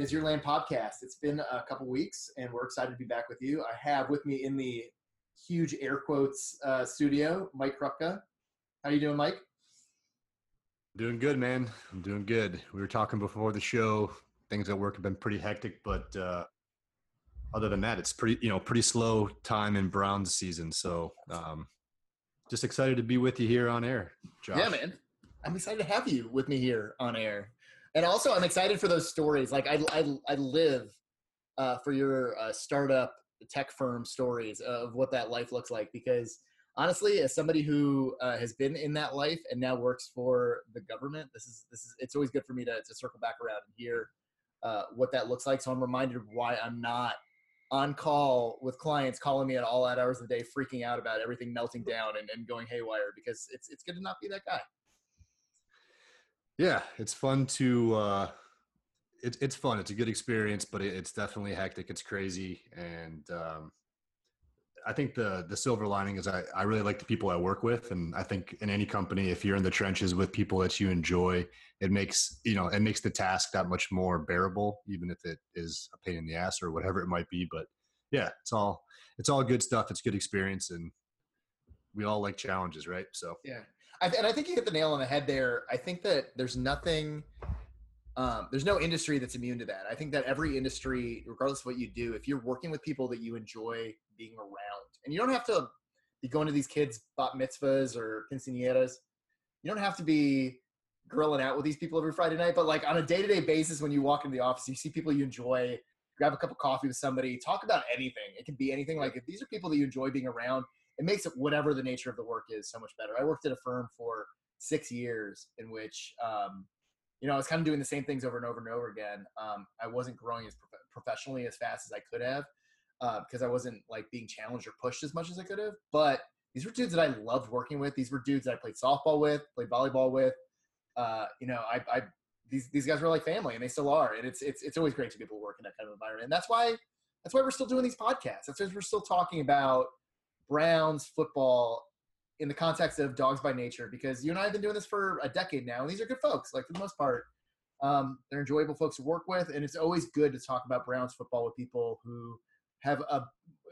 and land podcast. It's been a couple weeks, and we're excited to be back with you. I have with me in the huge air quotes uh, studio, Mike Krupka. How are you doing, Mike? Doing good, man. I'm doing good. We were talking before the show. Things at work have been pretty hectic, but uh, other than that, it's pretty you know pretty slow time in Browns season. So um, just excited to be with you here on air, Josh. Yeah, man. I'm excited to have you with me here on air, and also I'm excited for those stories. Like I I, I live uh, for your uh, startup tech firm stories of what that life looks like because honestly as somebody who uh, has been in that life and now works for the government this is this is it's always good for me to, to circle back around and hear uh, what that looks like so i'm reminded of why i'm not on call with clients calling me at all at hours of the day, freaking out about everything melting down and, and going haywire because it's it's good to not be that guy. Yeah, it's fun to uh it's it's fun. It's a good experience, but it, it's definitely hectic. It's crazy, and um, I think the the silver lining is I, I really like the people I work with, and I think in any company, if you're in the trenches with people that you enjoy, it makes you know it makes the task that much more bearable, even if it is a pain in the ass or whatever it might be. But yeah, it's all it's all good stuff. It's good experience, and we all like challenges, right? So yeah, and I think you hit the nail on the head there. I think that there's nothing. Um, there's no industry that's immune to that. I think that every industry, regardless of what you do, if you're working with people that you enjoy being around. And you don't have to be going to these kids' bat mitzvahs or quinceañeras. You don't have to be grilling out with these people every Friday night, but like on a day to day basis, when you walk into the office, you see people you enjoy, grab a cup of coffee with somebody, talk about anything. It can be anything. Like if these are people that you enjoy being around, it makes it whatever the nature of the work is so much better. I worked at a firm for six years in which, um, you know, I was kind of doing the same things over and over and over again. Um, I wasn't growing as prof- professionally as fast as I could have because uh, I wasn't like being challenged or pushed as much as I could have. But these were dudes that I loved working with. These were dudes that I played softball with, played volleyball with. Uh, you know, I, I these these guys were like family, and they still are. And it's it's it's always great to be able to work in that kind of environment. And that's why that's why we're still doing these podcasts. That's why we're still talking about Browns football in the context of Dawgs by Nature, because you and I have been doing this for a decade now, and these are good folks. Like for the most part, um, they're enjoyable folks to work with, and it's always good to talk about Browns football with people who have a,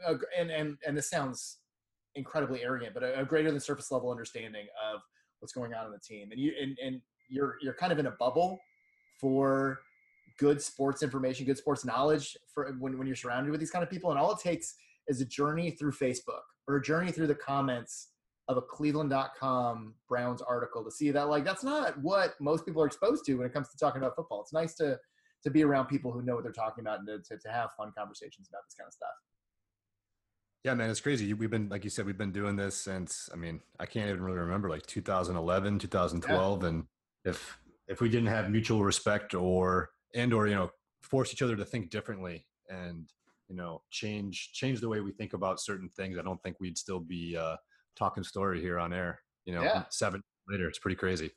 a and and and this sounds incredibly arrogant, but a, a, greater than surface level understanding of what's going on in the team. And you and, and you're you're kind of in a bubble for good sports information, good sports knowledge for when, when you're surrounded with these kind of people. And all it takes is a journey through Facebook or a journey through the comments of a cleveland.com Browns article to see that like that's not what most people are exposed to when it comes to talking about football. It's nice to to be around people who know what they're talking about and to, to, to have fun conversations about this kind of stuff. Yeah, man, it's crazy. We've been, like you said, we've been doing this since, I mean, I can't even really remember like 2011, 2012. Yeah. And if, if we didn't have mutual respect or, and, or, you know, force each other to think differently and, you know, change, change the way we think about certain things, I don't think we'd still be uh, talking story here on air, you know, yeah. seven later. It's pretty crazy.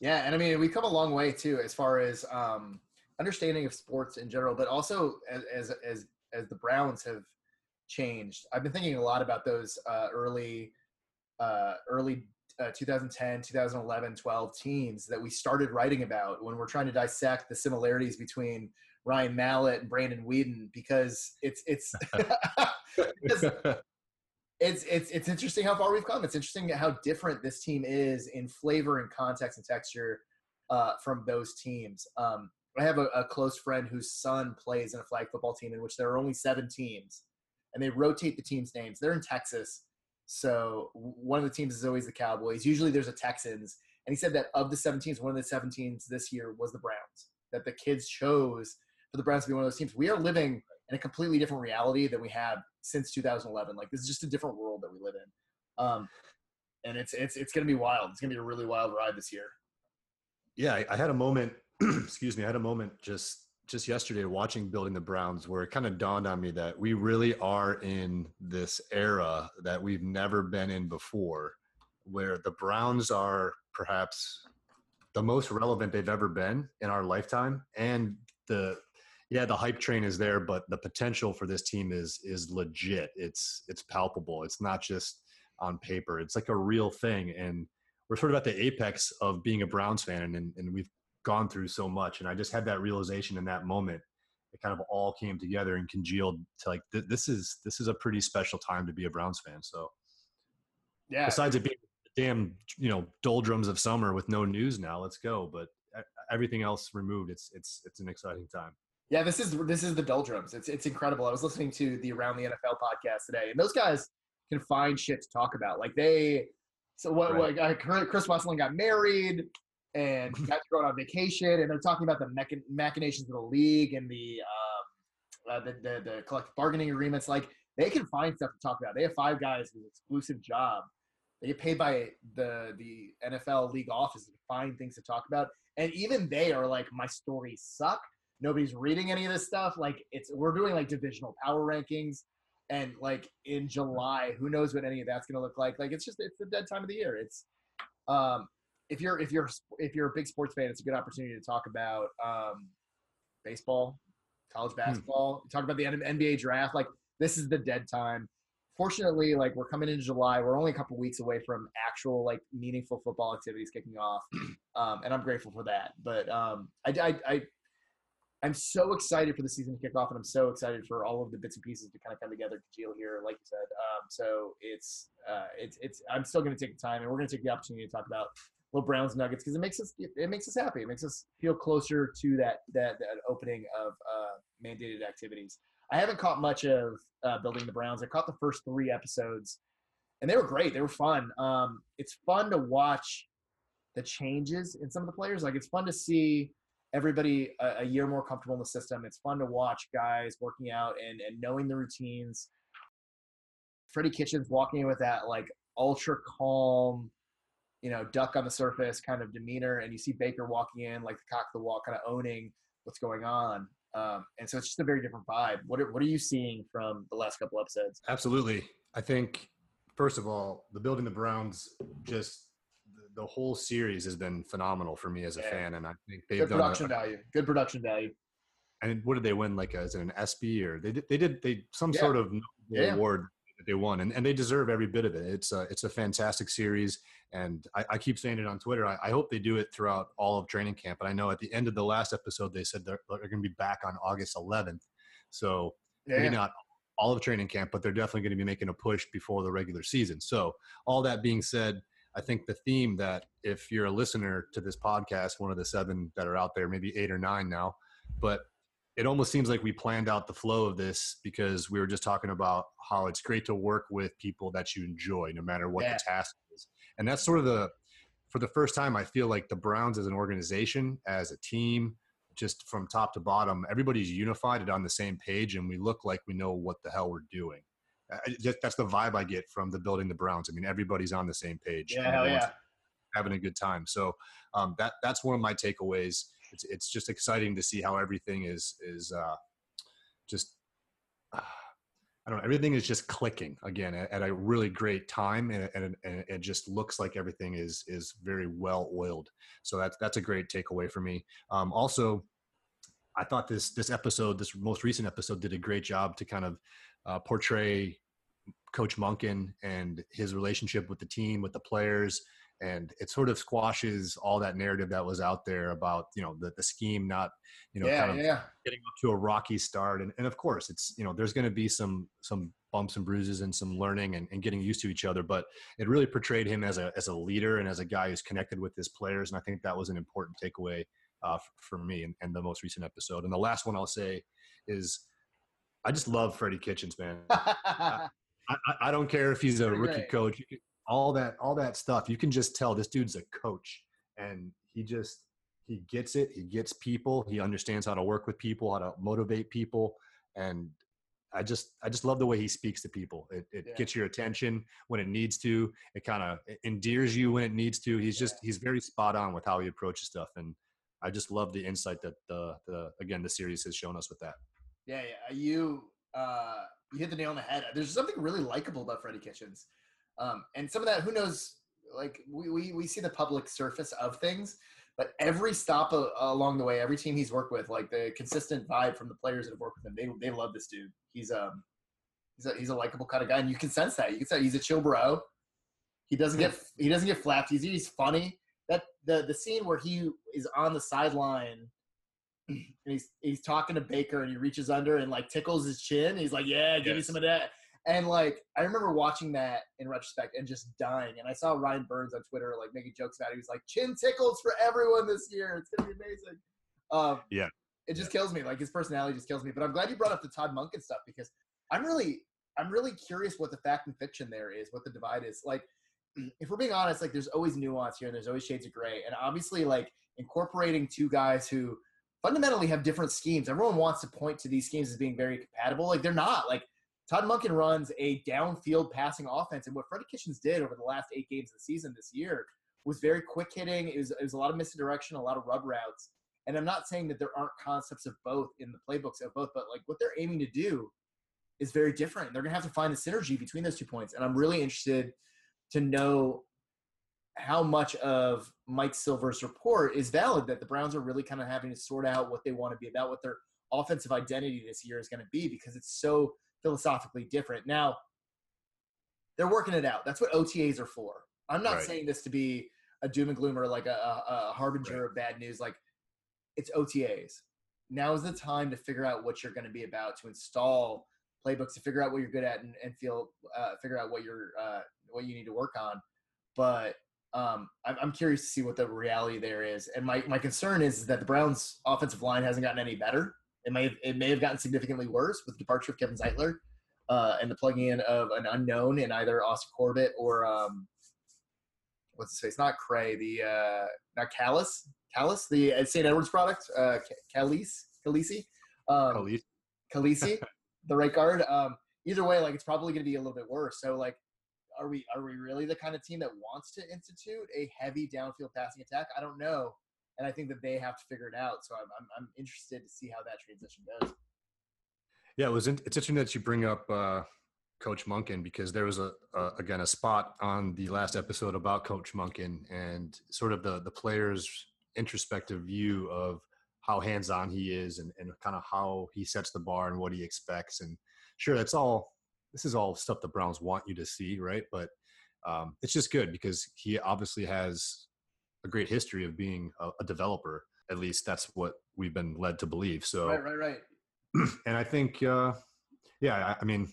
Yeah. And I mean, we've come a long way too, as far as, um, understanding of sports in general, but also as as as, as the Browns have changed. I've been thinking a lot about those uh, early uh, early uh, 2010, 2011, 12 teams that we started writing about when we're trying to dissect the similarities between Ryan Mallett and Brandon Weeden because it's it's it's, it's it's it's interesting how far we've come. It's interesting how different this team is in flavor and context and texture uh, from those teams. Um, I have a, a, close friend whose son plays in a flag football team in which there are only seven teams, and they rotate the teams' names. They're in Texas, so one of the teams is always the Cowboys. Usually, there's a Texans, and he said that of the seven teams, one of the seven teams this year was the Browns. That the kids chose for the Browns to be one of those teams. We are living in a completely different reality than we have since 2011. Like this is just a different world that we live in, um, and it's it's it's going to be wild. It's going to be a really wild ride this year. Yeah, I, I had a moment excuse me, I had a moment just just yesterday watching building the Browns where it kind of dawned on me that we really are in this era that we've never been in before, where the Browns are perhaps the most relevant they've ever been in our lifetime, and the yeah the hype train is there, but the potential for this team is is legit. It's it's palpable. It's not just on paper. It's like a real thing, and we're sort of at the apex of being a Browns fan, and, and we've gone through so much, and I just had that realization in that moment. It kind of all came together and congealed to like th- this is this is a pretty special time to be a Browns fan. So yeah, besides it being damn you know doldrums of summer with no news now, let's go. But everything else removed, it's it's it's an exciting time. Yeah, this is this is the doldrums. It's it's incredible. I was listening to the Around the NFL podcast today, and those guys can find shit to talk about. Like they, so what? Right. what Chris Wesseling got married and got to go on vacation, and they're talking about the mechan- machinations of the league and the, um, uh, the, the the collective bargaining agreements. Like they can find stuff to talk about. They have five guys with an exclusive job. They get paid by the the NFL league office to find things to talk about, and even they are like, my stories suck. Nobody's reading any of this stuff. Like it's we're doing like divisional power rankings, and like in July, who knows what any of that's gonna look like? Like it's just it's the dead time of the year. It's um if you're if you're if you're a big sports fan, it's a good opportunity to talk about um baseball, college hmm. basketball, hmm. talk about the NBA draft. Like this is the dead time fortunately, like we're coming into July, we're only a couple weeks away from actual like meaningful football activities kicking off, um, and I'm grateful for that. But um, I, I, I, I'm so excited for the season to kick off, and I'm so excited for all of the bits and pieces to kind of come together, congeal here, like you said. Um, so it's, uh, it's, it's. I'm still going to take the time, and we're going to take the opportunity to talk about little Browns Nuggets because it makes us, it makes us happy. It makes us feel closer to that that that opening of uh, mandated activities. I haven't caught much of uh, building the Browns. I caught the first three episodes, and they were great. They were fun. Um, it's fun to watch the changes in some of the players. Like it's fun to see everybody a, a, year more comfortable in the system. It's fun to watch guys working out and and knowing the routines. Freddie Kitchens walking in with that like ultra calm, you know, duck on the surface kind of demeanor, and you see Baker walking in like the cock of the walk, kind of owning what's going on. Um, and so it's just a very different vibe. What are, what are you seeing from the last couple episodes? Absolutely. I think, first of all, the Building the Browns just the whole series has been phenomenal for me as a yeah. fan, and I think they've good done production a, value. Good production value. And what did they win? Like, as an ESPY or they did they did they some yeah. sort of yeah. award that they won, and, and they deserve every bit of it. It's a it's a fantastic series. And I, I, keep saying it on Twitter. I, I, hope they do it throughout all of training camp. But I know at the end of the last episode, they said they're, they're going to be back on August 11th. So maybe not all of training camp, but they're definitely going to be making a push before the regular season. So all that being said, I think the theme that if you're a listener to this podcast, one of the seven that are out there, maybe eight or nine now, but it almost seems like we planned out the flow of this because we were just talking about how it's great to work with people that you enjoy, no matter what yeah. the task is and that's sort of the for the first time i feel like the browns as an organization as a team just from top to bottom everybody's unified and on the same page and we look like we know what the hell we're doing just, that's the vibe i get from the building the browns i mean everybody's on the same page yeah, yeah. having a good time so um, that that's one of my takeaways it's, it's just exciting to see how everything is is uh, just uh, I don't know, everything is just clicking again at, at a really great time, and, and, and, it just looks like everything is is very well oiled. So that's that's a great takeaway for me. Um, also, I thought this this episode, this most recent episode, did a great job to kind of uh, portray Coach Monken and his relationship with the team, with the players, and it sort of squashes all that narrative that was out there about you know the, the scheme not you know yeah, kind of yeah. getting up to a rocky start and, and of course it's you know there's going to be some some bumps and bruises and some learning and, and getting used to each other but it really portrayed him as a as a leader and as a guy who's connected with his players and i think that was an important takeaway uh, for, me and, and the most recent episode and the last one i'll say is i just love freddie kitchens man. I, I, I, don't care if he's a rookie coach. All that all that stuff you can just tell this dude's a coach and he just he gets it he gets people he understands how to work with people how to motivate people and i just i just love the way he speaks to people. It, it yeah. gets your attention when it needs to. It kind of endears you when it needs to. He's just he's very spot on with how he approaches stuff and i just love the insight that the the again the series has shown us with that yeah yeah you uh you hit the nail on the head there's something really likable about freddie kitchens um, and some of that, who knows? Like we, we, we see the public surface of things, but every stop a, along the way, every team he's worked with, like the consistent vibe from the players that have worked with him, they, they love this dude. He's um he's a he's a likable kind of guy, and you can sense that. You can sense he's a chill bro. He doesn't get he doesn't get flapped. He's he's funny. that the the scene where he is on the sideline and he's he's talking to Baker and he reaches under and like tickles his chin. He's like, "Yeah, give me some of that." And like I remember watching that in retrospect and just dying. And I saw Ryan Burns on Twitter like making jokes about it. He was like, "Chin tickles for everyone this year. It's gonna be amazing." Um, Yeah. it just kills me. Like his personality just kills me. But I'm glad you brought up the Todd Monken stuff because I'm really I'm really curious what the fact and fiction there is, what the divide is. Like, if we're being honest, like there's always nuance here and there's always shades of gray. And obviously, like incorporating two guys who fundamentally have different schemes. Everyone wants to point to these schemes as being very compatible. Like they're not. Like Todd Monken runs a downfield passing offense, and what Freddie Kitchens did over the last eight games of the season this year was very quick hitting. It was, it was a lot of misdirection, a lot of rub routes. And I'm not saying that there aren't concepts of both in the playbooks of both, but like what they're aiming to do is very different. They're going to have to find the synergy between those two points. And I'm really interested to know how much of Mike Silver's report is valid that the Browns are really kind of having to sort out what they want to be about, what their offensive identity this year is going to be because it's so philosophically different. Now, they're working it out. That's what OTAs are for. I'm not Right. saying this to be a doom and gloom or like a, a, a harbinger of bad news. Like, it's OTAs. Now is the time to figure out what you're going to be about, to install playbooks, to figure out what you're good at, and, and feel uh, figure out what you're uh, what you need to work on. But um, I'm, I'm curious to see what the reality there is. And my, my concern is, that the Browns' offensive line hasn't gotten any better. It may have, it may have gotten significantly worse with the departure of Kevin Zeitler uh, and the plugging in of an unknown in either Austin Corbett or um, what's his face? Not Cray, the uh, not Kalis, Kalis, the uh, St. Edwards product, uh, Calise, Calisi, um. The right guard. Um, either way, like it's probably going to be a little bit worse. So like, are we are we really the kind of team that wants to institute a heavy downfield passing attack? I don't know, and I think that they have to figure it out. So I'm I'm, I'm interested to see how that transition goes. Yeah, it was. In, it's interesting that you bring up uh, Coach Monken because there was a, a again a spot on the last episode about Coach Monken and sort of the the players' introspective view of how hands on he is and, and kind of how he sets the bar and what he expects. And sure, that's all. This is all stuff the Browns want you to see, right? But um, it's just good because he obviously has a great history of being a, a developer. At least that's what we've been led to believe. So Right, right, right. and I think, uh, yeah, I, I mean,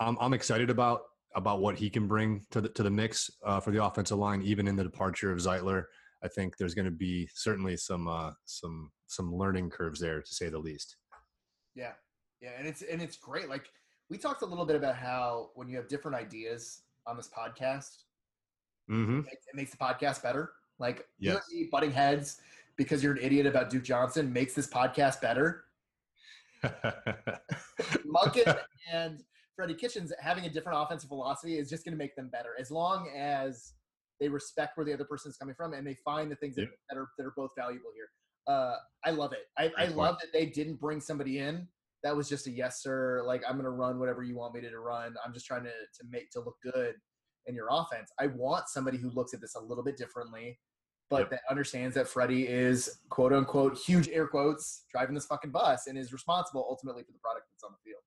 I'm I'm excited about about what he can bring to the to the mix uh, for the offensive line, even in the departure of Zeitler. I think there's going to be certainly some uh, some some learning curves there, to say the least. Yeah, yeah, and it's and it's great. Like we talked a little bit about how when you have different ideas on this podcast, Mm-hmm. it makes, it makes the podcast better. Like you Yes. me butting heads because you're an idiot about Duke Johnson makes this podcast better. Monken and Freddie Kitchens having a different offensive philosophy is just going to make them better as long as they respect where the other person is coming from and they find the things that, that are that are both valuable here. Uh, I love it. I, I love that they didn't bring somebody in that was just a yes sir. Like I'm going to run whatever you want me to run. I'm just trying to to make to look good in your offense. I want somebody who looks at this a little bit differently, but Yep. that understands that Freddie is quote unquote huge air quotes driving this fucking bus and is responsible ultimately for the product that's on the field.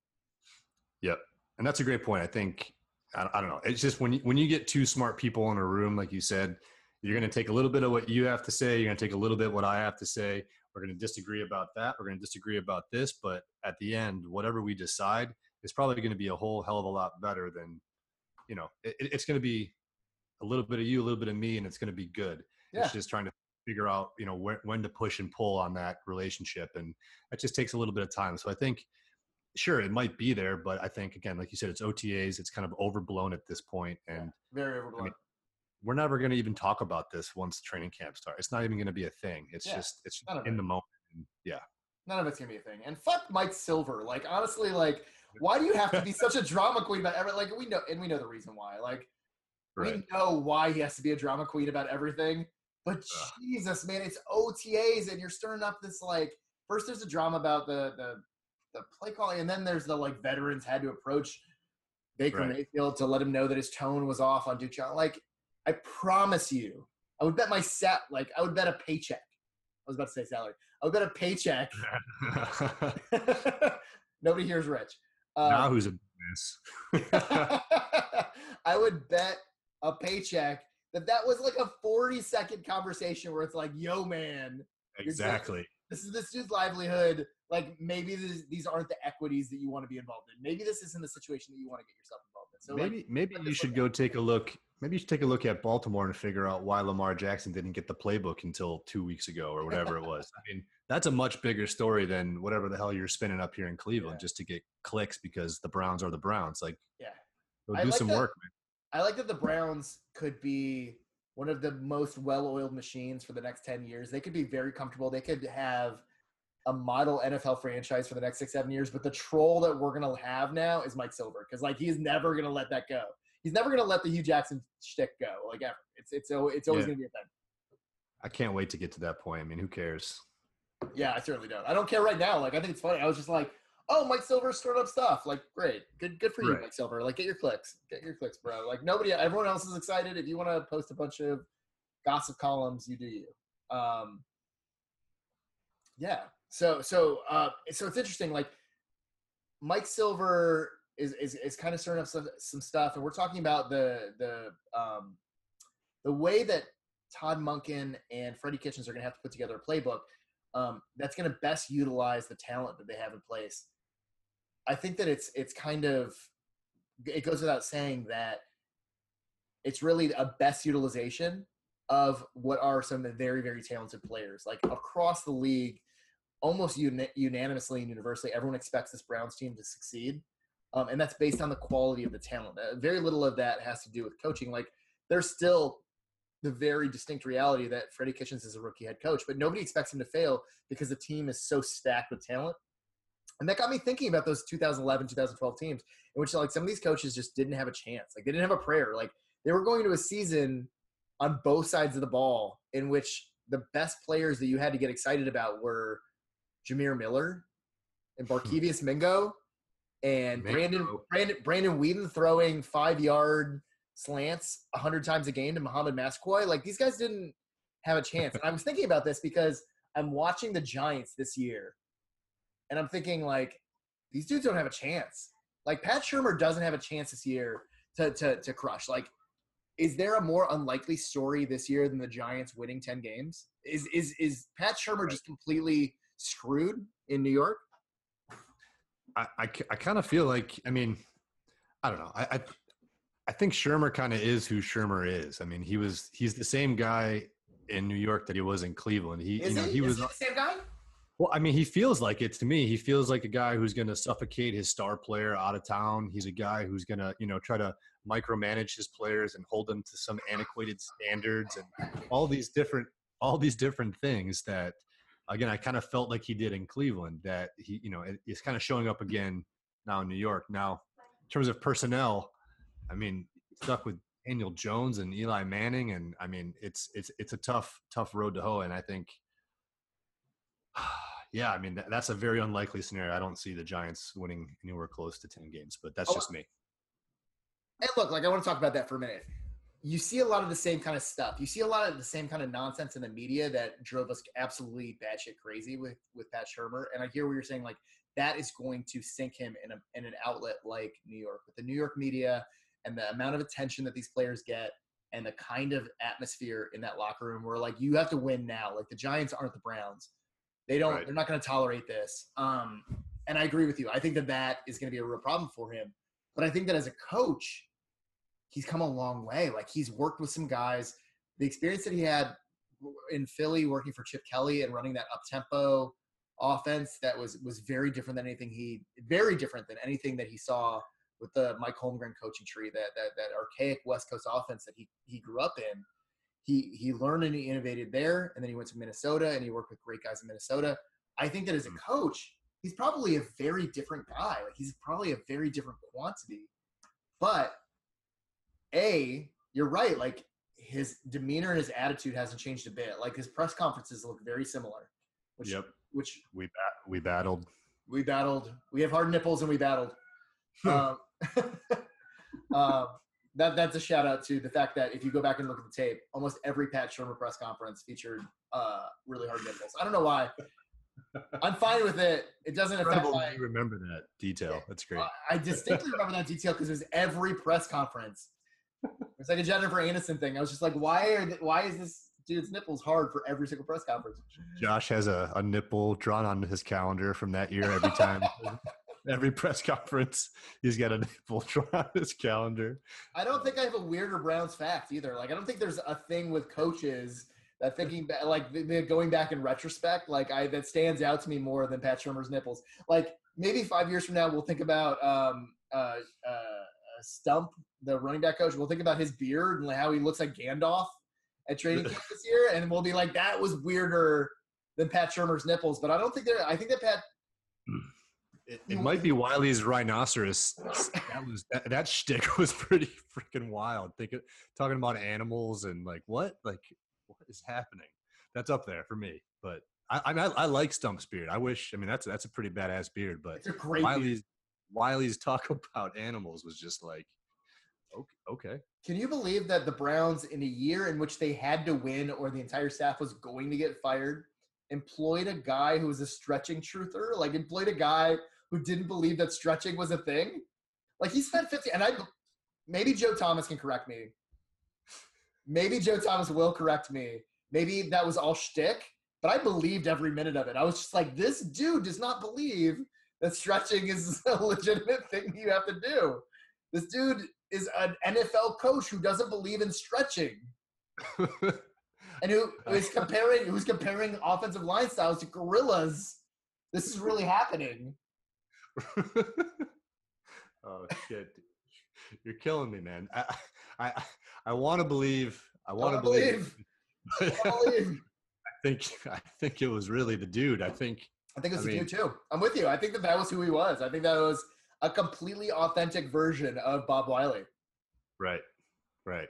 Yep, and that's a great point. I think I, I don't know. It's just when you, when you get two smart people in a room, like you said, you're going to take a little bit of what you have to say. You're going to take a little bit what I have to say. We're going to disagree about that. We're going to disagree about this. But at the end, whatever we decide is probably going to be a whole hell of a lot better than, you know, it, it's going to be a little bit of you, a little bit of me, and it's going to be good. Yeah. It's just trying to figure out, you know, when, when to push and pull on that relationship. And that just takes a little bit of time. So I think, sure, it might be there, but I think, again, like you said, it's OTAs. It's kind of overblown at this point, And Very overblown. We're never going to even talk about this once training camp starts. It's not even going to be a thing. It's Yeah, just, it's of in it. the moment. Yeah. None of it's gonna be a thing. And fuck Mike Silver. Like honestly, like why do you have to be such a drama queen about every? Like we know, and we know the reason why. Like Right. we know why he has to be a drama queen about everything. But Ugh. Jesus, man, it's OTAs, and you're stirring up this like. First, there's a drama about the the the play calling, and then there's the like veterans had to approach Baker Right. Mayfield to let him know that his tone was off on Duke Johnson. Like, I promise you, I would bet my set, like I would bet a paycheck. I was about to say salary. I would bet a paycheck Nobody here is rich. now Um, who's a mess? I would bet a paycheck that that was like a 40 second conversation where it's like, yo, man, Exactly. this is this dude's livelihood. Like maybe this, these aren't the equities that you want to be involved in. Maybe this isn't the situation that you want to get yourself. So maybe like, maybe you should go take a look. Maybe you should take a look at Baltimore and figure out why Lamar Jackson didn't get the playbook until two weeks ago or whatever it was. I mean, that's a much bigger story than whatever the hell you're spinning up here in Cleveland Yeah. just to get clicks because the Browns are the Browns. Like, yeah. go do like some that- work, man. I like that the Browns could be one of the most well-oiled machines for the next 10 years. They could be very comfortable. They could have a model NFL franchise for the next six, seven years. But the troll that we're gonna have now is Mike Silver because like he's never gonna let that go. He's never gonna let the Hue Jackson shtick go. Like ever. It's it's it's always Yeah. gonna be a thing. I can't wait to get to that point. I mean, who cares? Yeah, I certainly don't. I don't care right now. Like I think it's funny. I was just like, oh, Mike Silver stirred up stuff. Like great, good good for you, Mike Silver. Like get your clicks, get your clicks, bro. Like nobody, everyone else is excited. If you want to post a bunch of gossip columns, you do you. Um, yeah. So so uh, so it's interesting. Like Mike Silver is is, is kind of stirring up some, some stuff, and we're talking about the the um, the way that Todd Monken and Freddie Kitchens are going to have to put together a playbook um, that's going to best utilize the talent that they have in place. I think that it's it's kind of it goes without saying that it's really a best utilization of what are some very very talented players like across the league almost uni- unanimously and universally everyone expects this browns team to succeed um, and that's based on the quality of the talent uh, very little of that has to do with coaching like there's still the very distinct reality that Freddie Kitchens is a rookie head coach, but nobody expects him to fail because the team is so stacked with talent. And that got me thinking about those 2011, 2012 teams in which like some of these coaches just didn't have a chance. Like they didn't have a prayer. Like they were going to a season on both sides of the ball in which the best players that you had to get excited about were Jamir Miller and hmm. Barkevious Mingo and Mingo. Brandon Brandon Brandon Weeden throwing five yard slants a hundred times a game to Mohamed Massaquoi. Like these guys didn't have a chance. And I was thinking about this because I'm watching the Giants this year, and I'm thinking like these dudes don't have a chance. Like Pat Shurmur doesn't have a chance this year to to to crush. Like, is there a more unlikely story this year than the Giants winning ten games? Is is is Pat Shurmur just completely screwed in New York? I, I, kind of feel like, I mean, I don't know. I, I, I think Shurmur kind of is who Shurmur is. I mean, he was, he's the same guy in New York that he was in Cleveland. He, Is you know, he? he was, he the same guy? well, I mean, he feels like it to me. He feels like a guy who's going to suffocate his star player out of town. He's a guy who's going to, you know, try to micromanage his players and hold them to some antiquated standards and all these different, all these different things that, again, I kind of felt like he did in Cleveland. That he, you know, is kind of showing up again now in New York. Now, in terms of personnel, I mean, stuck with Daniel Jones and Eli Manning, and I mean, it's it's it's a tough tough road to hoe. And I think, yeah, I mean, that, that's a very unlikely scenario. I don't see the Giants winning anywhere close to ten games, but that's Oh, just me. And look, like I want to talk about that for a minute. You see a lot of the same kind of stuff. You see a lot of the same kind of nonsense in the media that drove us absolutely batshit crazy with with Pat Shurmur. And I hear what you're saying, like that is going to sink him in a in an outlet like New York with the New York media and the amount of attention that these players get and the kind of atmosphere in that locker room where like you have to win now. Like the Giants aren't the Browns. They don't. Right. They're not going to tolerate this. Um, and I agree with you. I think that that is going to be a real problem for him. But I think that as a coach, he's come a long way. Like he's worked with some guys. The experience that he had in Philly working for Chip Kelly and running that up tempo offense that was was very different than anything he very different than anything that he saw with the Mike Holmgren coaching tree that that that archaic West Coast offense that he he grew up in. He he learned and he innovated there, and then he went to Minnesota and he worked with great guys in Minnesota. I think that as a mm. coach, he's probably a very different guy. Like he's probably a very different quantity. But a, you're right. Like his demeanor and his attitude hasn't changed a bit. Like his press conferences look very similar. Which, Yep. Which We bat, we battled. we battled. We have hard nipples and we battled. um, um, that that's a shout out to the fact that if you go back and look at the tape, almost every Pat Shurmur press conference featured uh, really hard nipples. I don't know why. I'm fine with it. It doesn't affect my. you remember that detail. That's great. I distinctly remember that detail because it was every press conference. It's like a Jennifer Aniston thing. I was just like, why are th- why is this dude's nipples hard for every single press conference? Josh has a, a nipple drawn on his calendar from that year every time. every press conference, he's got a nipple drawn on his calendar. I don't think I have a weirder Browns fact either. Like I don't think there's a thing with coaches that thinking back, like going back in retrospect, like I that stands out to me more than Pat Shurmur's nipples. Like maybe five years from now, we'll think about um, uh, uh, Stump, the running back coach. We'll think about his beard and how he looks like Gandalf at training camp this year, and we'll be like, that was weirder than Pat Shurmur's nipples. But I don't think they're. I think that Pat. Hmm. It, it might be Wylie's rhinoceros. That was that, that shtick was pretty freaking wild. Thinking, talking about animals and like what, like what is happening? That's up there for me. But I, I, I like Stump's beard. I wish. I mean, that's that's a pretty badass beard. But it's a great Wylie's beard. Wylie's talk about animals was just like, okay. Can you believe that the Browns, in a year in which they had to win or the entire staff was going to get fired, employed a guy who was a stretching truther? Like, employed a guy who didn't believe that stretching was a thing? Like, he spent 50, and I, maybe Joe Thomas can correct me. Maybe Joe Thomas will correct me. Maybe that was all shtick, but I believed every minute of it. I was just like, this dude does not believe that stretching is a legitimate thing you have to do. This dude is an NFL coach who doesn't believe in stretching. and who is comparing who's comparing offensive line styles to gorillas. This is really happening. oh shit. You're killing me, man. I I I want to believe I want to believe. believe. I think I think it was really the dude. I think I think it was I the mean, dude too. I'm with you. I think that that was who he was. I think that was a completely authentic version of Bob Wylie. Right, right.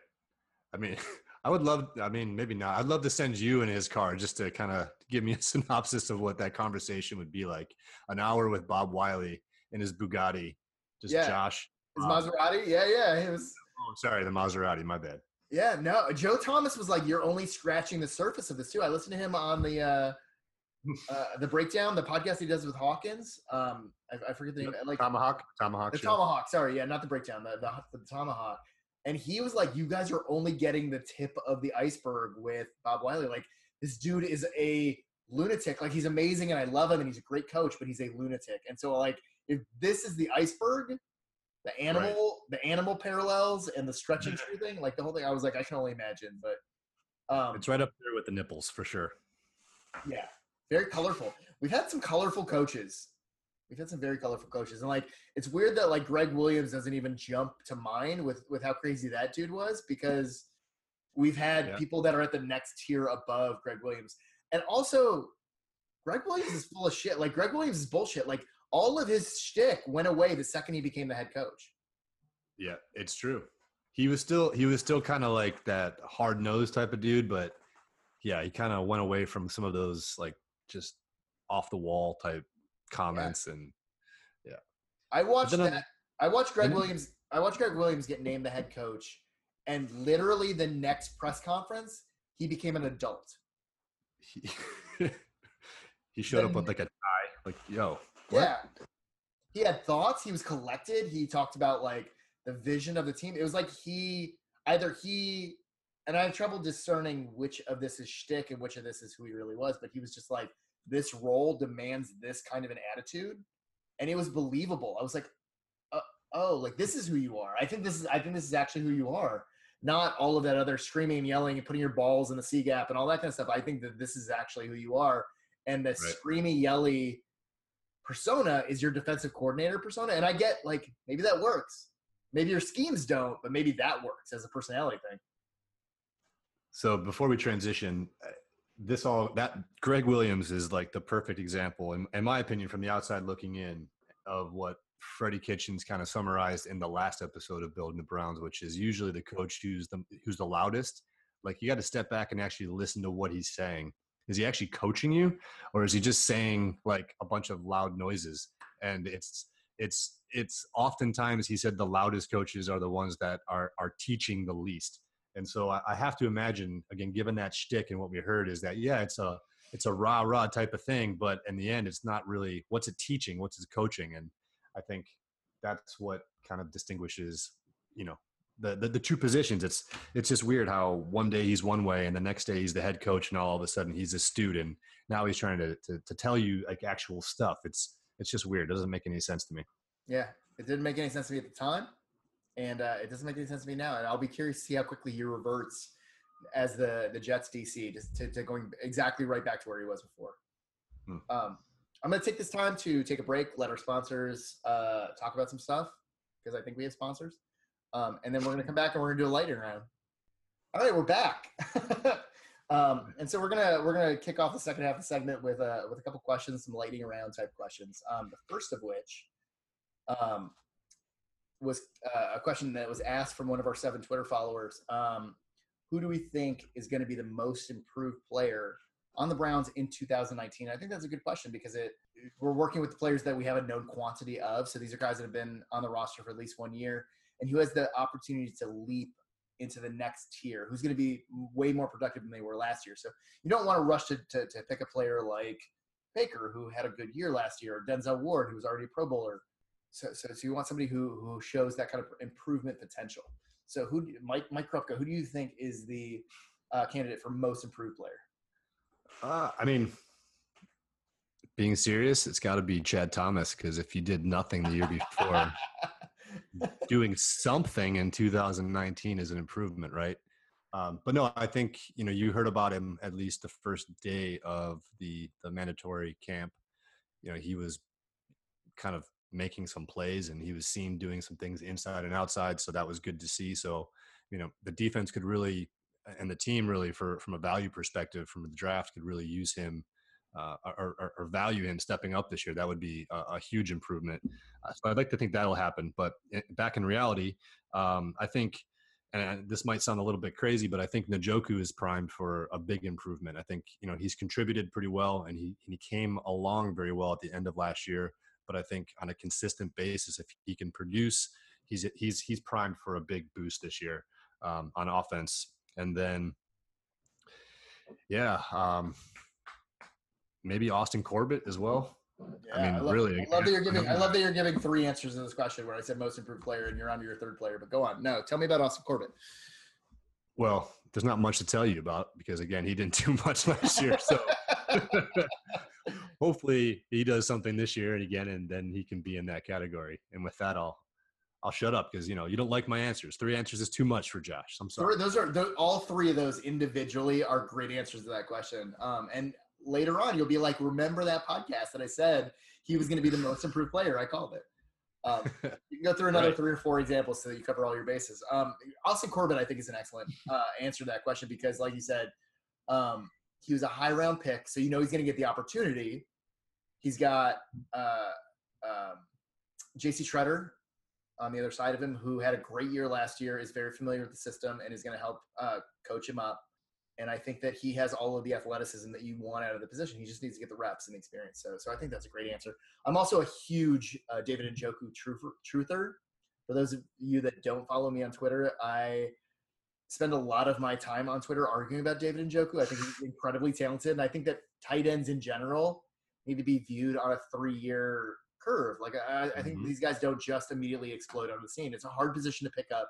I mean, I would love. I mean, maybe not. I'd love to send you in his car just to kind of give me a synopsis of what that conversation would be like. An hour with Bob Wylie in his Bugatti. Just yeah. Josh. His Maserati. Yeah, yeah. It was. Oh, sorry, the Maserati. My bad. Yeah, no. Joe Thomas was like, "You're only scratching the surface of this too." I listened to him on the. uh uh, the breakdown, the podcast he does with Hawkins. Um, I, I forget the name. Like ThomaHawk, ThomaHawk, the show. ThomaHawk. Sorry, yeah, not the breakdown, the, the, the ThomaHawk. And he was like, "You guys are only getting the tip of the iceberg with Bob Wylie. Like this dude is a lunatic. Like he's amazing, and I love him, and he's a great coach, but he's a lunatic. And so, like, if this is the iceberg, the animal, right. the animal parallels, and the stretching tree thing, like the whole thing, I was like, I can only imagine. But um, it's right up there with the nipples for sure. Yeah, very colorful. We've had some colorful coaches. We've had some very colorful coaches, and like it's weird that like Gregg Williams doesn't even jump to mind with with how crazy that dude was because we've had yeah. people that are at the next tier above Gregg Williams, and also Gregg Williams is full of shit. Like Gregg Williams is bullshit. Like all of his shtick went away the second he became the head coach. Yeah, it's true. He was still he was still kind of like that hard nosed type of dude, but yeah, he kind of went away from some of those like just off the wall type comments yeah. and yeah. I watched that. I watched Gregg mm-hmm. Williams. I watched Gregg Williams get named the head coach, and literally the next press conference, he became an adult. He, he showed then, up with like a tie, like yo. What? Yeah, he had thoughts. He was collected. He talked about like the vision of the team. It was like he either he and I have trouble discerning which of this is shtick and which of this is who he really was. But he was just like, this role demands this kind of an attitude, and it was believable. I was like, uh, oh, like this is who you are. I think this is. I think this is actually who you are. Not all of that other screaming and yelling and putting your balls in the C gap and all that kind of stuff. I think that this is actually who you are. And the right. screamy, yelly persona is your defensive coordinator persona. And I get like maybe that works. Maybe your schemes don't, but maybe that works as a personality thing. So before we transition, uh, this all that Gregg Williams is like the perfect example, in, in my opinion, from the outside looking in, of what Freddie Kitchens kind of summarized in the last episode of Building the Browns, which is usually the coach who's the who's the loudest. Like you got to step back and actually listen to what he's saying. Is he actually coaching you, or is he just saying like a bunch of loud noises? And it's it's it's oftentimes he said the loudest coaches are the ones that are are teaching the least and so I, I have to imagine, again, given that shtick and what we heard, is that yeah, it's a it's a rah rah type of thing, but in the end, it's not really what's it teaching, what's it coaching, and I think that's what kind of distinguishes, you know, the, the the two positions. It's it's just weird how one day he's one way and the next day he's the head coach, and all of a sudden he's a student. Now he's trying to to, to tell you like actual stuff. It's it's just weird. It doesn't make any sense to me. Yeah, it didn't make any sense to me at the time, and uh, it doesn't make any sense to me now. And I'll be curious to see how quickly he reverts as the the Jets DC, just to, to going exactly right back to where he was before. Hmm. Um, I'm going to take this time to take a break, let our sponsors uh, talk about some stuff because I think we have sponsors, um, and then we're going to come back and we're going to do a lightning round. All right, we're back. um, and so we're gonna we're gonna kick off the second half of the segment with uh, with a couple questions, some lightning round type questions. Um, the first of which um, was uh, a question that was asked from one of our seven Twitter followers. Um, who do we think is going to be the most improved player on the Browns in 2019? I think that's a good question because it we're working with the players that we have a known quantity of. So these are guys that have been on the roster for at least one year, and who has the opportunity to leap into the next tier, who's going to be way more productive than they were last year. So you don't want to rush to, to, to pick a player like Baker, who had a good year last year, or Denzel Ward, who was already a Pro Bowler. So, so, so you want somebody who, who shows that kind of improvement potential. So who Mike Mike Krupka, who do you think is the uh, candidate for most improved player? Uh, I mean, being serious, it's got to be Chad Thomas because if he did nothing the year before, doing something in 2019 is an improvement, right? Um, but no, I think you know you heard about him at least the first day of the the mandatory camp. You know, he was kind of making some plays and he was seen doing some things inside and outside so that was good to see. So you know the defense could really and the team really for from a value perspective from the draft could really use him uh, or, or, or, value him stepping up this year. That would be a, a huge improvement. Uh, so i'd like to think that'll happen but back in reality um, i think and this might sound a little bit crazy, but I think Njoku is primed for a big improvement. I think you know he's contributed pretty well, and he he came along very well at the end of last year but I think on a consistent basis, if he can produce, he's he's he's primed for a big boost this year um, on offense. And then, yeah, um, maybe Austin Corbett as well. Yeah, I mean, I love, really, I love that you're giving. I love that you're giving three answers to this question. Where I said most improved player, and you're on to your third player. But go on. No, tell me about Austin Corbett. Well, there's not much to tell you about because again, he didn't do much last year. So hopefully he does something this year and again, and then he can be in that category. And with that, I'll I'll shut up because you know you don't like my answers. Three answers is too much for Josh. I'm sorry. Those are those, all three of those individually are great answers to that question. Um, and later on, you'll be like, remember that podcast that I said he was going to be the most improved player. I called it. Um, you can go through another right. three or four examples so that you cover all your bases. Um, Austin Corbett, I think, is an excellent uh, answer to that question because, like you said, um, he was a high round pick, so you know he's going to get the opportunity. He's got uh, um, J.C. Tretter on the other side of him, who had a great year last year, is very familiar with the system, and is going to help uh, coach him up. And I think that he has all of the athleticism that you want out of the position. He just needs to get the reps and the experience. So, so I think that's a great answer. I'm also a huge uh, David Njoku truther, truther. For those of you that don't follow me on Twitter, I spend a lot of my time on Twitter arguing about David and Njoku. I think he's incredibly talented, and I think that tight ends in general need to be viewed on a three-year curve. Like I, I think mm-hmm. these guys don't just immediately explode on the scene. It's a hard position to pick up,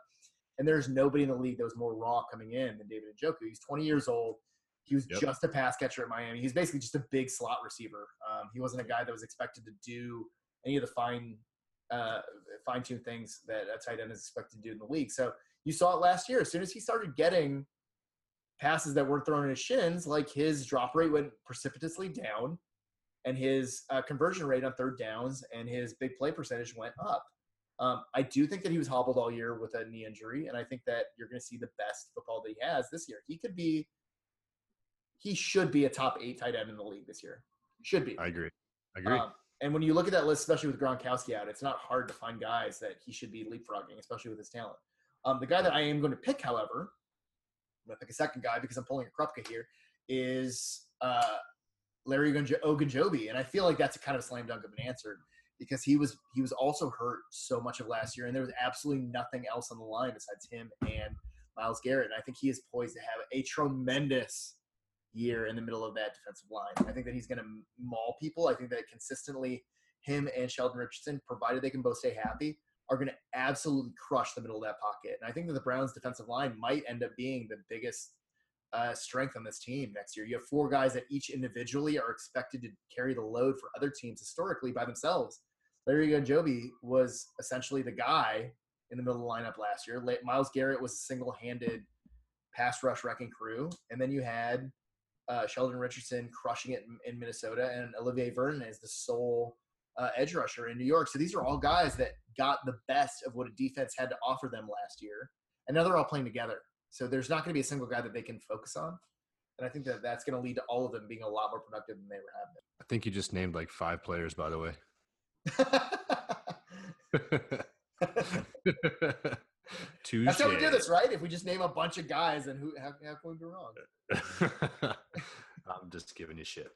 and there's nobody in the league that was more raw coming in than David and Njoku. He's 20 years old. He was yep. just a pass catcher at Miami. He's basically just a big slot receiver. Um, he wasn't a guy that was expected to do any of the fine, uh, fine-tuned things that a tight end is expected to do in the league. So you saw it last year. As soon as he started getting passes that weren't thrown in his shins, like his drop rate went precipitously down, and his uh, conversion rate on third downs and his big play percentage went up. Um, I do think that he was hobbled all year with a knee injury, and I think that you're going to see the best football that he has this year. He could be, he should be a top eight tight end in the league this year. Should be. I agree. I agree. Um, and when you look at that list, especially with Gronkowski out, it's not hard to find guys that he should be leapfrogging, especially with his talent. Um, the guy that I am going to pick, however, I'm going to pick a second guy because I'm pulling a Krupka here, is uh, Larry Ogunjobi, and I feel like that's a kind of slam dunk of an answer because he was he was also hurt so much of last year, and there was absolutely nothing else on the line besides him and Myles Garrett. And I think he is poised to have a tremendous year in the middle of that defensive line. I think that he's going to maul people. I think that consistently him and Sheldon Richardson, provided they can both stay happy, are going to absolutely crush the middle of that pocket. And I think that the Browns' defensive line might end up being the biggest uh, strength on this team next year. You have four guys that each individually are expected to carry the load for other teams historically by themselves. Larry Ogunjobi was essentially the guy in the middle of the lineup last year. Myles Garrett was a single-handed pass rush wrecking crew, and then you had uh, Sheldon Richardson crushing it in, in, Minnesota, and Olivier Vernon is the sole uh, edge rusher in New York. So these are all guys that got the best of what a defense had to offer them last year, and now they're all playing together. So there's not going to be a single guy that they can focus on, and I think that that's going to lead to all of them being a lot more productive than they have been. I think you just named like five players, by the way. That's how we do this, right? If we just name a bunch of guys, then who how, how can we be wrong? I'm just giving you shit.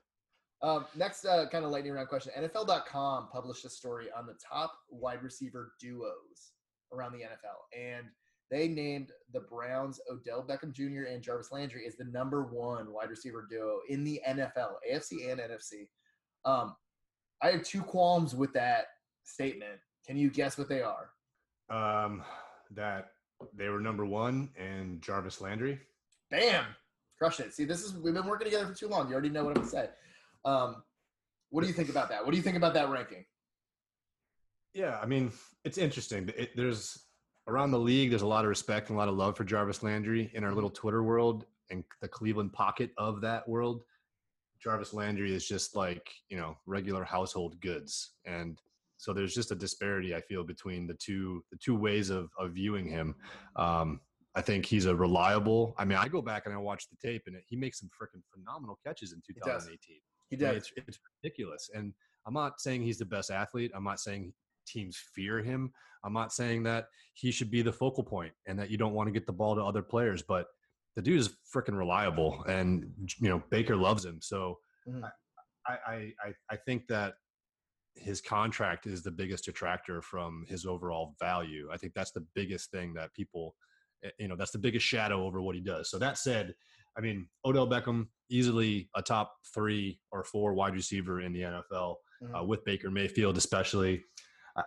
Um, next, uh, kind of lightning round question. NFL.com published a story on the top wide receiver duos around the NFL, and they named the Browns Odell Beckham Jr. and Jarvis Landry as the number one wide receiver duo in the NFL, AFC and NFC. Um, I have two qualms with that statement. Can you guess what they are? Um, that they were number one and Jarvis Landry. Bam, crush it. See, this is we've been working together for too long. You already know what I'm gonna say. Um, what do you think about that? What do you think about that ranking? Yeah, I mean, it's interesting. It, there's around the league, there's a lot of respect and a lot of love for Jarvis Landry in our little Twitter world and the Cleveland pocket of that world. Jarvis Landry is just like you know regular household goods, and so there's just a disparity I feel between the two the two ways of of viewing him. Um, I think he's a reliable. I mean, I go back and I watch the tape, and he makes some freaking phenomenal catches in 2018. He does. I mean, it's, it's ridiculous, and I'm not saying he's the best athlete. I'm not saying teams fear him. I'm not saying that he should be the focal point and that you don't want to get the ball to other players, but the dude is freaking reliable, and you know Baker loves him. So mm-hmm. I, I I I think that his contract is the biggest detractor from his overall value. I think that's the biggest thing that people, eh, you know, that's the biggest shadow over what he does. So that said, I mean, Odell Beckham easily a top three or four wide receiver in the NFL mm-hmm. uh, with Baker Mayfield, especially. I,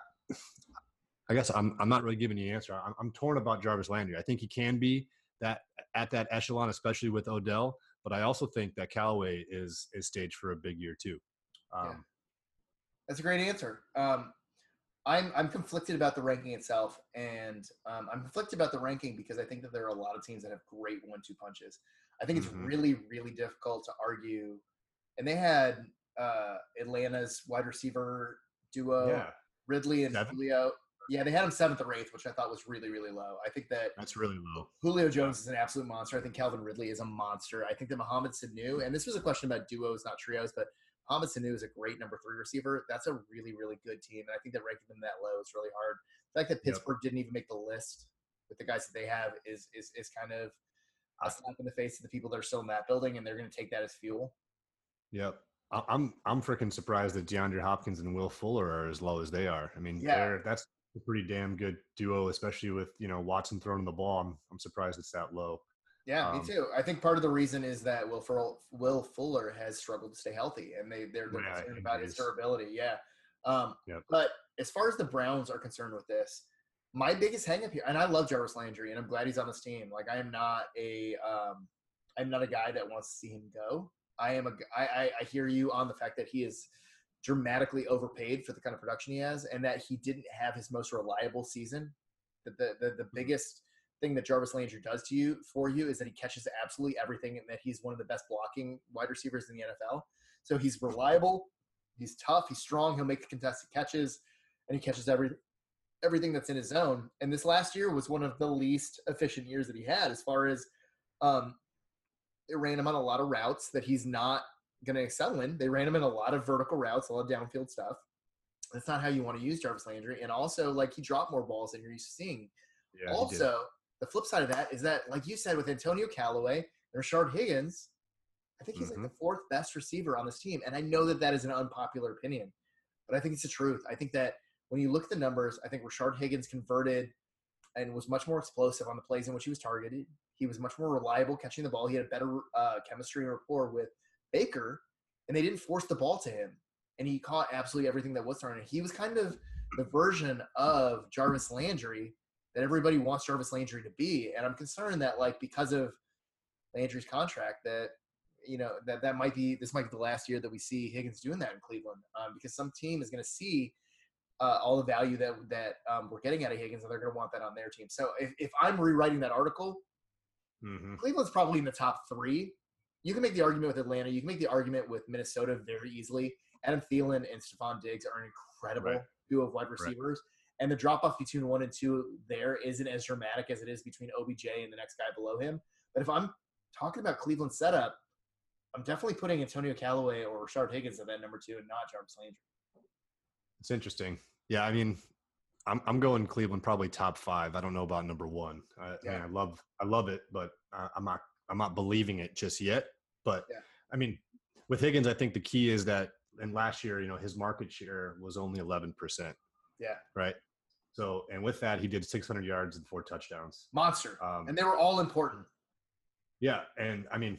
I, guess I'm I'm not really giving you an answer. I'm, I'm torn about Jarvis Landry. I think he can be that at that echelon, especially with Odell. But I also think that Callaway is is staged for a big year too. Um, yeah. That's a great answer. Um, I'm I'm conflicted about the ranking itself, and um, I'm conflicted about the ranking because I think that there are a lot of teams that have great one-two punches. I think it's mm-hmm. really really difficult to argue, and they had uh, Atlanta's wide receiver duo, yeah. Ridley and Seven? Julio. Yeah, they had him seventh or eighth, which I thought was really, really low. I think that that's really low. Julio Jones is an absolute monster. I think Calvin Ridley is a monster. I think that Mohamed Sanu, and this was a question about duos, not trios, but Mohamed Sanu is a great number three receiver. That's a really, really good team. And I think that ranking them that low is really hard. The fact that Pittsburgh yep. didn't even make the list with the guys that they have is is is kind of a slap in the face of the people that are still in that building, and they're going to take that as fuel. Yep. I'm I'm freaking surprised that DeAndre Hopkins and Will Fuller are as low as they are. I mean, yeah. that's a pretty damn good duo, especially with you know Watson throwing the ball. I'm I'm surprised it's that low. Yeah, um, me too. I think part of the reason is that Will, Fuller, Will Fuller has struggled to stay healthy, and they they're, they're yeah, concerned about his durability. Yeah. Um, yep. But as far as the Browns are concerned with this, my biggest hangup here, and I love Jarvis Landry, and I'm glad he's on this team. Like I am not a um, I'm not a guy that wants to see him go. I am a I, I hear you on the fact that he is dramatically overpaid for the kind of production he has, and that he didn't have his most reliable season. The the the, the mm-hmm. biggest thing that Jarvis Landry does to you for you is that he catches absolutely everything and that he's one of the best blocking wide receivers in the NFL. So he's reliable, he's tough, he's strong, he'll make the contested catches, and he catches every everything that's in his zone. And this last year was one of the least efficient years that he had as far as um, they ran him on a lot of routes that he's not going to excel in. They ran him in a lot of vertical routes, a lot of downfield stuff. That's not how you want to use Jarvis Landry. And also, like, he dropped more balls than you're used to seeing. Yeah, also, the flip side of that is that, like you said, with Antonio Callaway and Rashard Higgins, I think he's mm-hmm. like the fourth best receiver on this team. And I know that that is an unpopular opinion, but I think it's the truth. I think that when you look at the numbers, I think Rashard Higgins converted and was much more explosive on the plays in which he was targeted. He was much more reliable catching the ball. He had a better uh, chemistry and rapport with Baker, and they didn't force the ball to him. And he caught absolutely everything that was thrown. He was kind of the version of Jarvis Landry that everybody wants Jarvis Landry to be. And I'm concerned that like because of Landry's contract that you know that that might be this might be the last year that we see Higgins doing that in Cleveland um, because some team is going to see uh, all the value that that um, we're getting out of Higgins and they're going to want that on their team. So if, if I'm rewriting that article, mm-hmm. Cleveland's probably in the top three. You can make the argument with Atlanta. You can make the argument with Minnesota very easily. Adam Thielen and Stefon Diggs are an incredible right. duo of wide receivers. Right. And the drop off between one and two there isn't as dramatic as it is between OBJ and the next guy below him. But if I'm talking about Cleveland setup, I'm definitely putting Antonio Callaway or Rashard Higgins at that number two and not Jarvis Landry. It's interesting. Yeah, I mean, I'm I'm going Cleveland probably top five. I don't know about number one. I, yeah. I, mean, I love I love it, but I'm not I'm not believing it just yet. But yeah. I mean, with Higgins, I think the key is that and last year, you know, his market share was only 11 percent. Yeah. Right. So, and with that, he did 600 yards and four touchdowns. Monster. Um, and they were all important. Yeah, and I mean,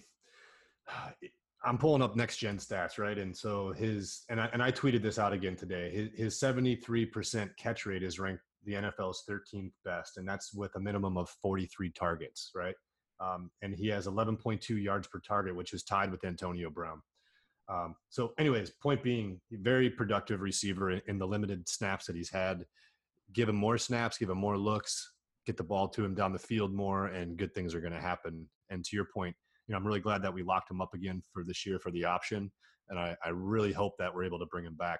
I'm pulling up next gen stats, right? And so his and I and I tweeted this out again today. His, his 73% catch rate is ranked the NFL's 13th best, and that's with a minimum of 43 targets, right? Um, and he has 11.2 yards per target, which is tied with Antonio Brown. Um, so, anyways, point being, very productive receiver in, in the limited snaps that he's had. Give him more snaps, give him more looks, get the ball to him down the field more, and good things are going to happen. And to your point, you know, I'm really glad that we locked him up again for this year for the option, and I, I really hope that we're able to bring him back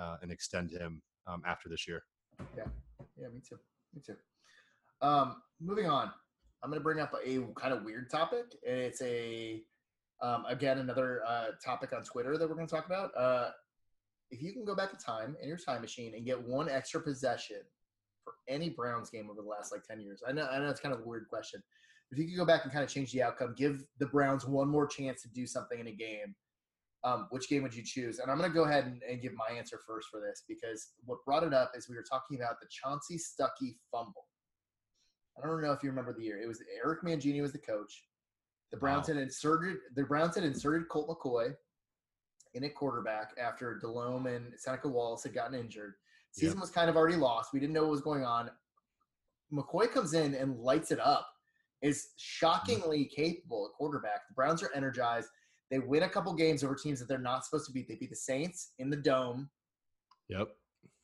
uh, and extend him um, after this year. Yeah, yeah, me too, me too. Um, moving on, I'm going to bring up a kind of weird topic, and it's a um, again another uh, topic on Twitter that we're going to talk about. Uh, if you can go back in time in your time machine and get one extra possession for any Browns game over the last like 10 years, I know I know it's kind of a weird question, if you could go back and kind of change the outcome, give the Browns one more chance to do something in a game, um, which game would you choose? And I'm going to go ahead and, and, give my answer first for this because what brought it up is we were talking about the Chansi Stuckey fumble. I don't know if you remember the year. It was Eric Mangini was the coach. The Browns wow. had inserted the Browns had inserted Colt McCoy in at quarterback after Delhomme and Seneca Wallace had gotten injured. Season yep. was kind of already lost. We didn't know what was going on. McCoy comes in and lights it up is shockingly capable at quarterback. The Browns are energized. They win a couple games over teams that they're not supposed to beat. They beat the Saints in the dome. Yep.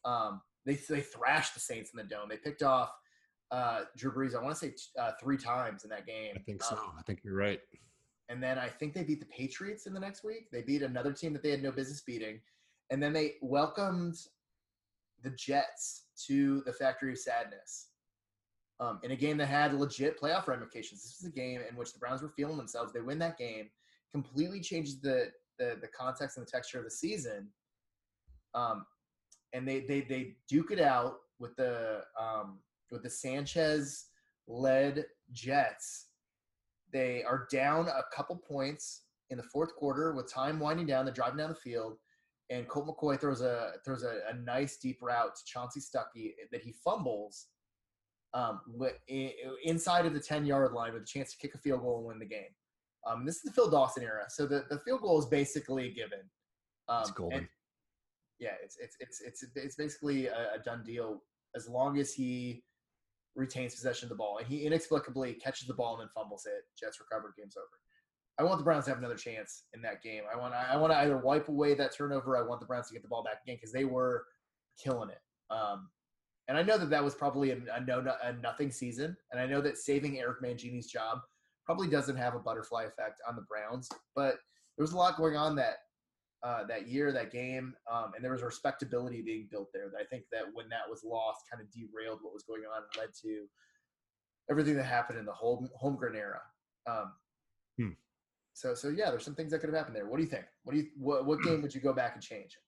Um, they they thrashed the Saints in the dome. They picked off uh, Drew Brees. I want to say uh, three times in that game. I think so. Um, I think you're right. And then I think they beat the Patriots in the next week. They beat another team that they had no business beating, and then they welcomed the Jets to the Factory of Sadness um, in a game that had legit playoff ramifications. This was a game in which the Browns were feeling themselves. They win that game, completely changes the the, the context and the texture of the season. Um, and they they they duke it out with the um, with the Sanchez led Jets. They are down a couple points in the fourth quarter with time winding down. They're driving down the field, and Colt McCoy throws a throws a, a nice deep route to Chansi Stuckey that he fumbles um, inside of the 10 yard line with a chance to kick a field goal and win the game. Um, this is the Phil Dawson era. So the, the field goal is basically a given. Um, it's golden. yeah, it's, it's, it's, it's, it's basically a, a, done deal as long as he retains possession of the ball. And he inexplicably catches the ball and then fumbles it. Jets recover, game's over. I want the Browns to have another chance in that game. I want I want to either wipe away that turnover. I want the Browns to get the ball back again because they were killing it. Um, and I know that that was probably a, a no a nothing season, and I know that saving Eric Mangini's job probably doesn't have a butterfly effect on the Browns, but there was a lot going on that uh, that year, that game, um, and there was respectability being built there. That I think that when that was lost, kind of derailed what was going on and led to everything that happened in the whole Holmgren era. Um, hmm. So, so yeah, there's some things that could have happened there. What do you think? What do you what, what game would you go back and change?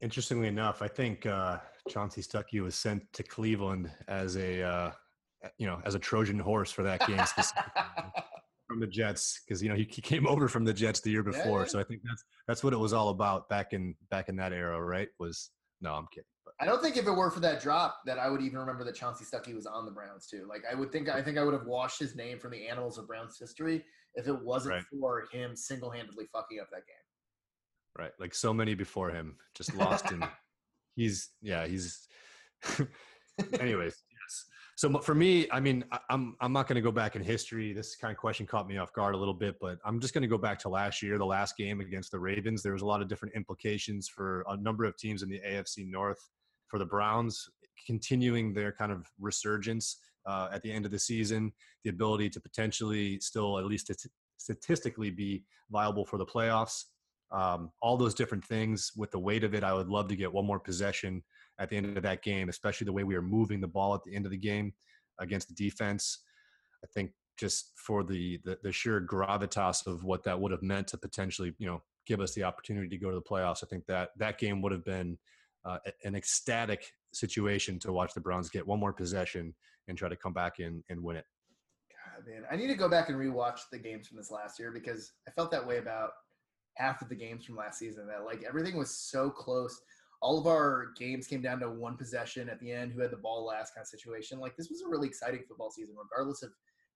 Interestingly enough, I think uh, Chansi Stuckey was sent to Cleveland as a uh, you know as a Trojan horse for that game from the Jets because you know he, he, came over from the Jets the year before. Yeah. So I think that's that's what it was all about back in back in that era, right? Was no, I'm kidding. But. I don't think if it were for that drop that I would even remember that Chansi Stuckey was on the Browns too. Like I would think I think I would have washed his name from the annals of Browns history if it wasn't right. for him single handedly fucking up that game. Right. Like so many before him, just lost in he's yeah he's. anyways, yes. So for me, I mean, I'm I'm not going to go back in history. This kind of question caught me off guard a little bit, but I'm just going to go back to last year, the last game against the Ravens. There was a lot of different implications for a number of teams in the AFC North. For the Browns, continuing their kind of resurgence uh, at the end of the season, the ability to potentially still at least statistically be viable for the playoffs. Um, all those different things with the weight of it, I would love to get one more possession at the end of that game, especially the way we are moving the ball at the end of the game against the defense. I think just for the, the, the sheer gravitas of what that would have meant to potentially, you know, give us the opportunity to go to the playoffs. I think that that game would have been uh, an ecstatic situation to watch the Browns get one more possession and try to come back in and win it. God, man, I need to go back and rewatch the games from this last year because I felt that way about half of the games from last season. That like everything was so close. All of our games came down to one possession at the end, who had the ball last kind of situation. Like this was a really exciting football season, regardless of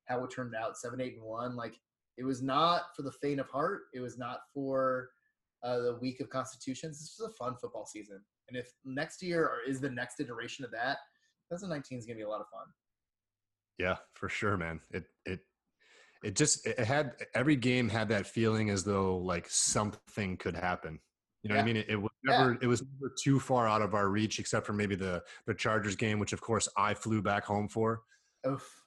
how it turned out, seven, eight, and one. Like it was not for the faint of heart. It was not for uh, the weak of constitutions. This was a fun football season. And if next year or is the next iteration of that, 2019 is going to be a lot of fun. Yeah, for sure, man. It it it just it had every game had that feeling as though like something could happen. You know yeah. what I mean? It, it was never yeah. it was never too far out of our reach, except for maybe the the Chargers game, which of course I flew back home for. Oof.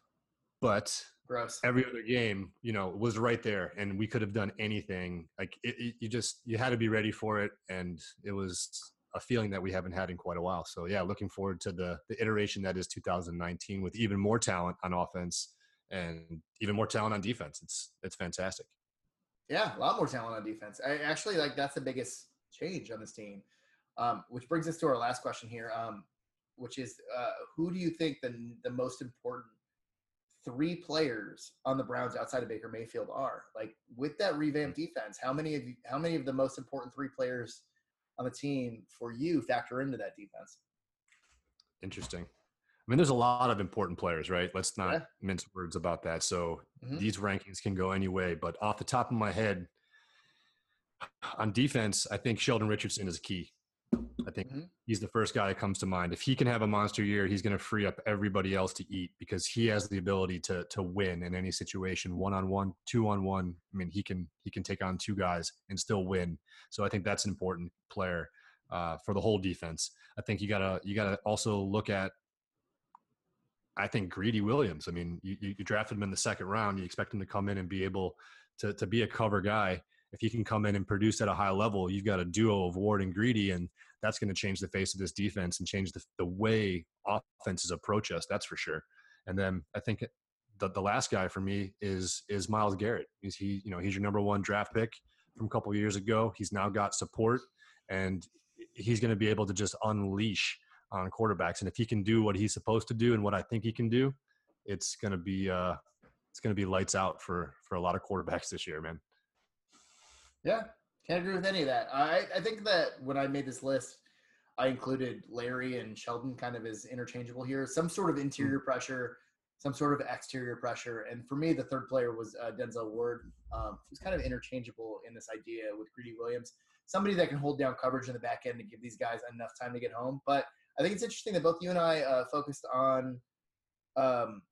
But Gross. every other game, you know, was right there, and we could have done anything. Like it, it, you just you had to be ready for it, and it was a feeling that we haven't had in quite a while. So yeah, looking forward to the the iteration that is 2019 with even more talent on offense and even more talent on defense. It's it's fantastic. Yeah, a lot more talent on defense. I actually like that's the biggest change on this team. Um, which brings us to our last question here, um, which is uh, who do you think the the most important three players on the Browns outside of Baker Mayfield are? Like with that revamped defense, how many of you, how many of the most important three players on the team for you factor into that defense? Interesting. I mean, there's a lot of important players, right? Let's not yeah. mince words about that. So mm-hmm. these rankings can go any way. But off the top of my head, on defense, I think Sheldon Richardson is key. I think mm-hmm. he's the first guy that comes to mind. If he can have a monster year, he's going to free up everybody else to eat because he has the ability to to win in any situation, one on one, two on one. I mean, he can he can take on two guys and still win. So I think that's an important player uh, for the whole defense. I think you gotta you gotta also look at. I think Greedy Williams. I mean, you, you drafted him in the second round. You expect him to come in and be able to to be a cover guy if he can come in and produce at a high level, you've got a duo of Ward and Greedy, and that's going to change the face of this defense and change the, the way offenses approach us. That's for sure. And then I think the, the last guy for me is is Myles Garrett. He's he you know he's your number one draft pick from a couple years ago. He's now got support, and he's going to be able to just unleash on quarterbacks. And if he can do what he's supposed to do and what I think he can do, it's going to be uh, it's going to be lights out for for a lot of quarterbacks this year, man. Yeah, can't agree with any of that. I, I think that when I made this list, I included Larry and Sheldon kind of as interchangeable here. Some sort of hmm. interior pressure, some sort of exterior pressure. And for me, the third player was uh, Denzel Ward, um, who's kind of interchangeable in this idea with Greedy Williams. Somebody that can hold down coverage in the back end to give these guys enough time to get home. But I think it's interesting that both you and I uh, focused on um,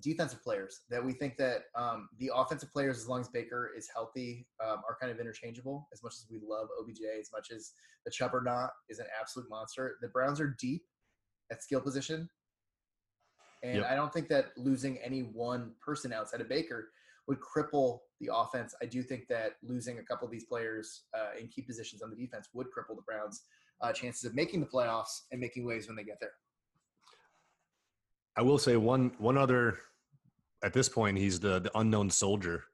defensive players that we think that um, the offensive players, as long as Baker is healthy, um, are kind of interchangeable. As much as we love OBJ, as much as the Chubb or Chubbernaut is an absolute monster, the Browns are deep at skill position, and yep. I don't think that losing any one person outside of Baker would cripple the offense. I do think that losing a couple of these players uh, in key positions on the defense would cripple the Browns' uh, chances of making the playoffs and making waves when they get there. I will say one one other. At this point, he's the the unknown soldier.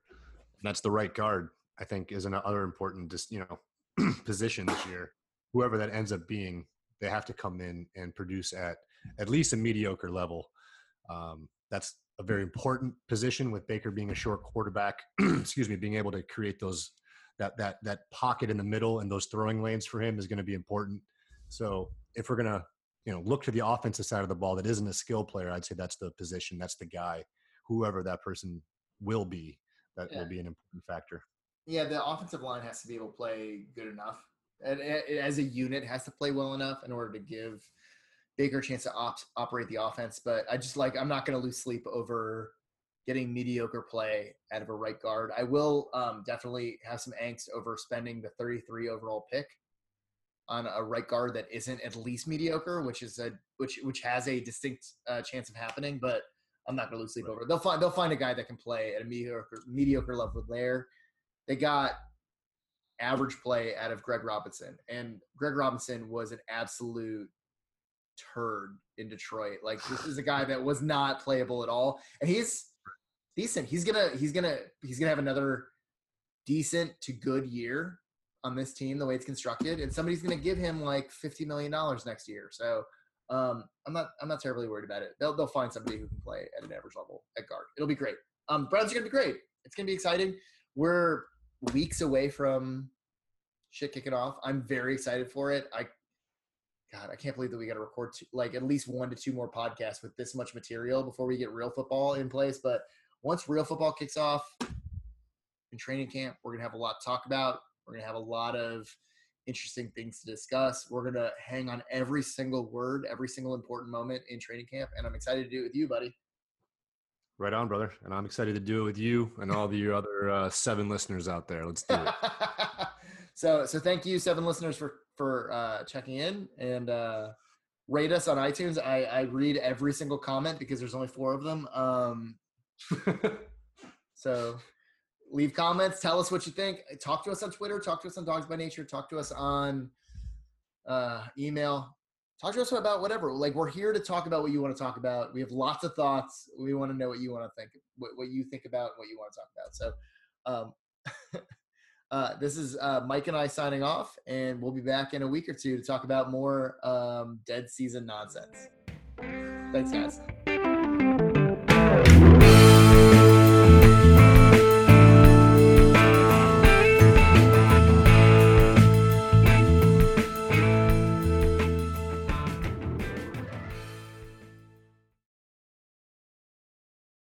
That's the right guard. I think is another important, just you know, position this year. Whoever that ends up being, they have to come in and produce at at least a mediocre level. Um, that's a very important position with Baker being a short quarterback. excuse me, being able to create those that that that pocket in the middle and those throwing lanes for him is going to be important. So if we're gonna you know look to the offensive side of the ball that isn't a skill player i'd say that's the position that's the guy whoever that person will be that yeah. will be an important factor yeah the offensive line has to be able to play good enough and, and as a unit has to play well enough in order to give Baker a chance to op- operate the offense. But I just like I'm not going to lose sleep over getting mediocre play out of a right guard. I will um, definitely have some angst over spending the 33 overall pick on a right guard that isn't at least mediocre, which is a which which has a distinct uh, chance of happening. But I'm not going to lose sleep right. over. It. They'll find they'll find a guy that can play at a mediocre mediocre level there. They got average play out of Greg Robinson, and Greg Robinson was an absolute turd in Detroit. Like this is a guy that was not playable at all, and he's decent. He's gonna he's gonna he's gonna have another decent to good year on this team the way it's constructed, and somebody's gonna give him like fifty million dollars next year. So um, I'm not I'm not terribly worried about it. They'll they'll find somebody who can play at an average level at guard. It'll be great. Um, Browns are gonna be great. It's gonna be exciting. We're weeks away from shit kicking off. I'm very excited for it. I God, I can't believe that we got to record two, like at least one to two more podcasts with this much material before we get real football in place. But once real football kicks off in training camp, we're gonna have a lot to talk about. We're gonna have a lot of interesting things to discuss. We're gonna hang on every single word, every single important moment in training camp, and I'm excited to do it with you, buddy. Right on, brother. And I'm excited to do it with you and all the other uh, seven listeners out there. Let's do it. so, so thank you, seven listeners, for for uh, checking in and uh, rate us on iTunes. I, I read every single comment because there's only four of them. Um, so leave comments. Tell us what you think. Talk to us on Twitter. Talk to us on Dawgs by Nature. Talk to us on uh, email. Talk to us about whatever. Like we're here to talk about what you want to talk about. We have lots of thoughts. We want to know what you want to think, what, what you think about, what you want to talk about. So, um, uh, this is uh, Mike and I signing off, and we'll be back in a week or two to talk about more um, dead season nonsense. Thanks, guys.